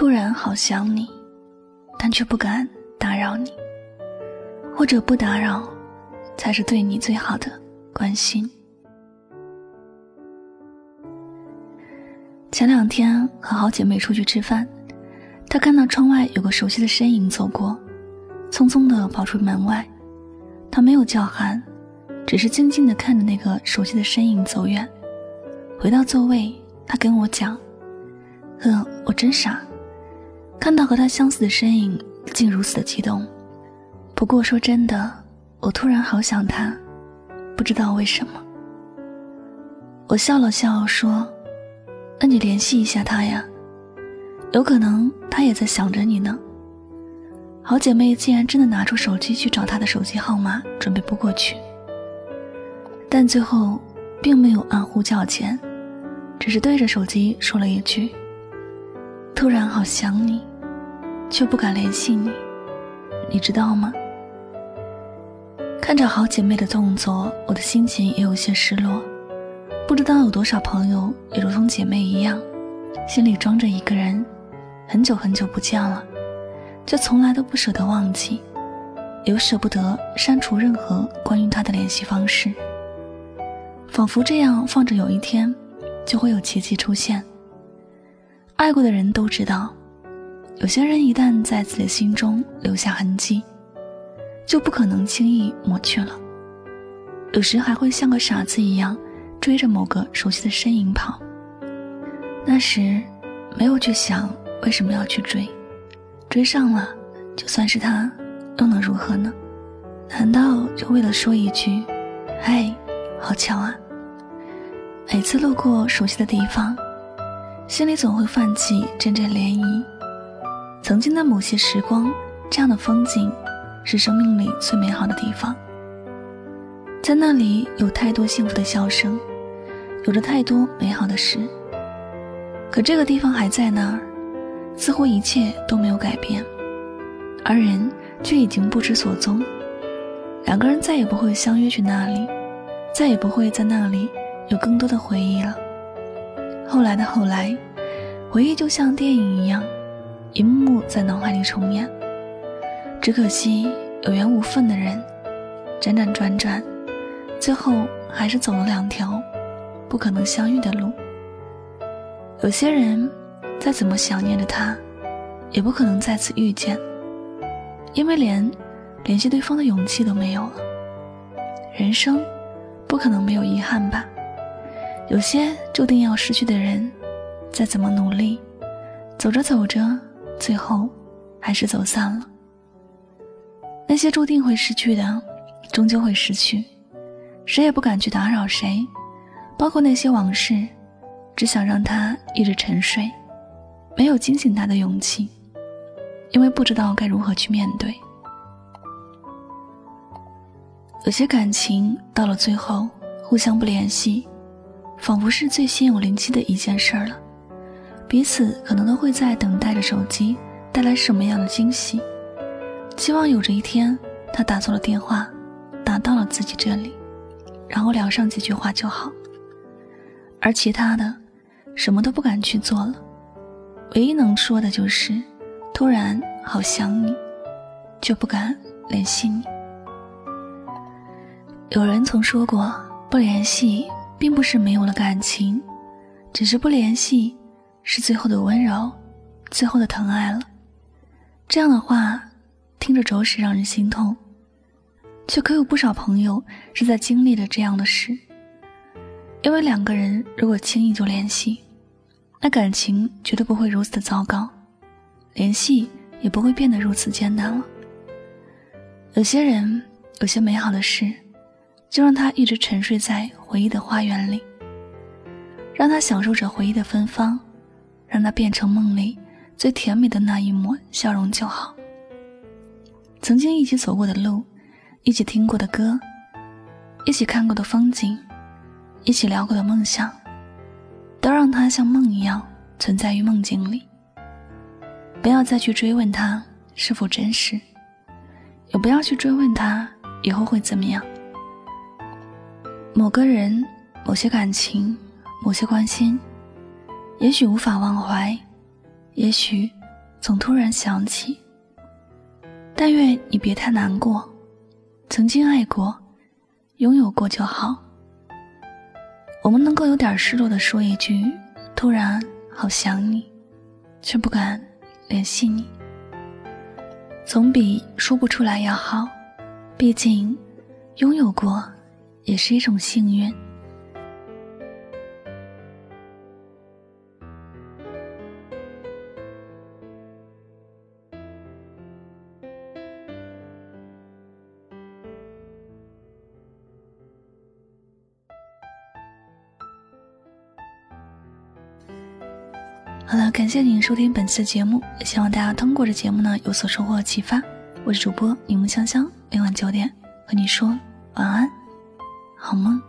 突然好想你，但却不敢打扰你，或者不打扰，才是对你最好的关心。前两天和好姐妹出去吃饭，她看到窗外有个熟悉的身影走过，匆匆的跑出门外。她没有叫喊，只是静静的看着那个熟悉的身影走远。回到座位，她跟我讲：“呵，我真傻。”看到和他相似的身影，竟如此的激动。不过说真的，我突然好想他，不知道为什么。我笑了笑说：“那你联系一下他呀，有可能他也在想着你呢。”好姐妹竟然真的拿出手机去找他的手机号码，准备拨过去，但最后并没有按呼叫键，只是对着手机说了一句：“突然好想你。”却不敢联系你，你知道吗？看着好姐妹的动作，我的心情也有些失落。不知道有多少朋友也如同姐妹一样，心里装着一个人，很久很久不见了，却从来都不舍得忘记，又舍不得删除任何关于他的联系方式，仿佛这样放着，有一天就会有奇迹出现。爱过的人都知道。有些人一旦在自己的心中留下痕迹，就不可能轻易抹去了。有时还会像个傻子一样追着某个熟悉的身影跑。那时没有去想为什么要去追，追上了，就算是他，又能如何呢？难道就为了说一句“嗨，好巧啊”？每次路过熟悉的地方，心里总会泛起阵阵涟漪。曾经的某些时光，这样的风景，是生命里最美好的地方。在那里有太多幸福的笑声，有着太多美好的事。可这个地方还在那儿，似乎一切都没有改变，而人却已经不知所踪。两个人再也不会相约去那里，再也不会在那里有更多的回忆了。后来的后来，回忆就像电影一样。一幕幕在脑海里重演，只可惜有缘无分的人，辗转转转，最后还是走了两条不可能相遇的路。有些人再怎么想念着他，也不可能再次遇见，因为连联系对方的勇气都没有了。人生不可能没有遗憾吧？有些注定要失去的人，再怎么努力，走着走着。最后，还是走散了。那些注定会失去的，终究会失去，谁也不敢去打扰谁，包括那些往事，只想让他一直沉睡，没有惊醒他的勇气，因为不知道该如何去面对。有些感情到了最后，互相不联系，仿佛是最心有灵犀的一件事儿了。彼此可能都会在等待着手机带来什么样的惊喜，希望有着一天他打错了电话，打到了自己这里，然后聊上几句话就好。而其他的，什么都不敢去做了，唯一能说的就是突然好想你，就不敢联系你。有人曾说过，不联系并不是没有了感情，只是不联系。是最后的温柔，最后的疼爱了。这样的话，听着着实让人心痛，却可有不少朋友是在经历着这样的事。因为两个人如果轻易就联系，那感情绝对不会如此的糟糕，联系也不会变得如此艰难了。有些人，有些美好的事，就让他一直沉睡在回忆的花园里，让他享受着回忆的芬芳，让它变成梦里最甜美的那一抹笑容就好。曾经一起走过的路，一起听过的歌，一起看过的风景，一起聊过的梦想，都让它像梦一样存在于梦境里。不要再去追问他是否真实，也不要去追问他以后会怎么样。某个人、某些感情、某些关心，也许无法忘怀，也许总突然想起。但愿你别太难过，曾经爱过，拥有过就好。我们能够有点失落的说一句：“突然好想你”，却不敢联系你，总比说不出来要好。毕竟，拥有过也是一种幸运。好了，感谢您收听本次节目，希望大家通过这节目呢有所收获启发。我是主播柠檬香香，每晚九点和你说晚安，好梦。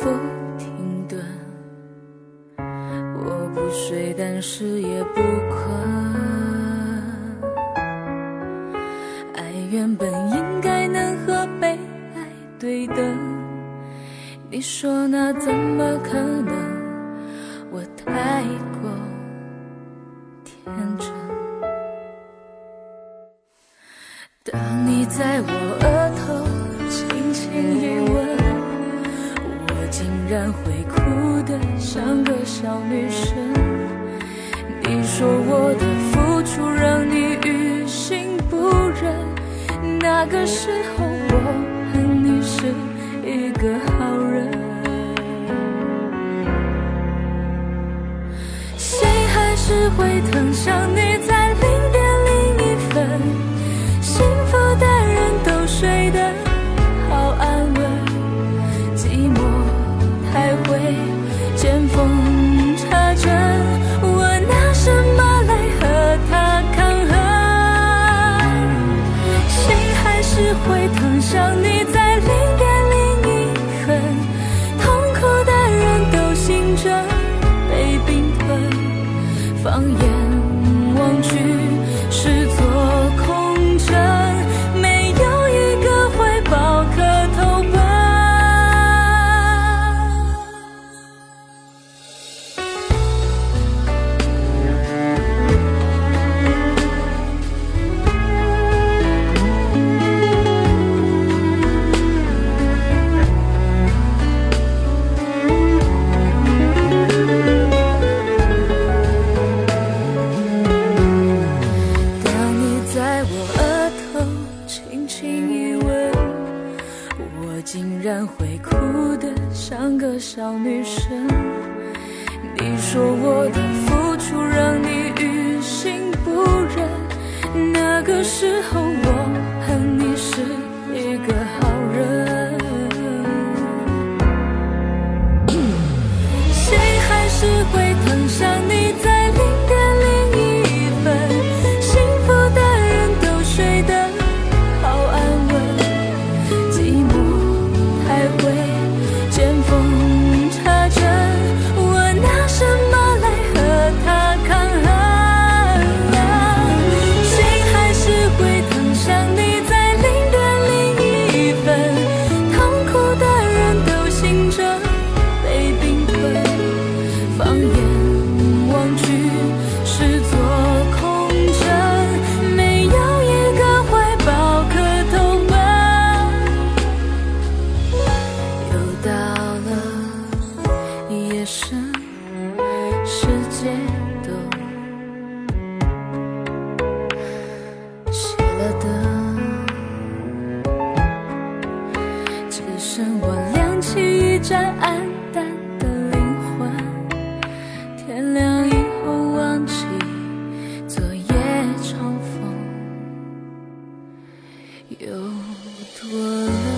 不停顿，我不睡，但是也不困。小女生。你说我的付出让你于心不忍，那个时候我恨你是一个放眼望去是你说我的付出让你于心不忍，那个时候我。有多累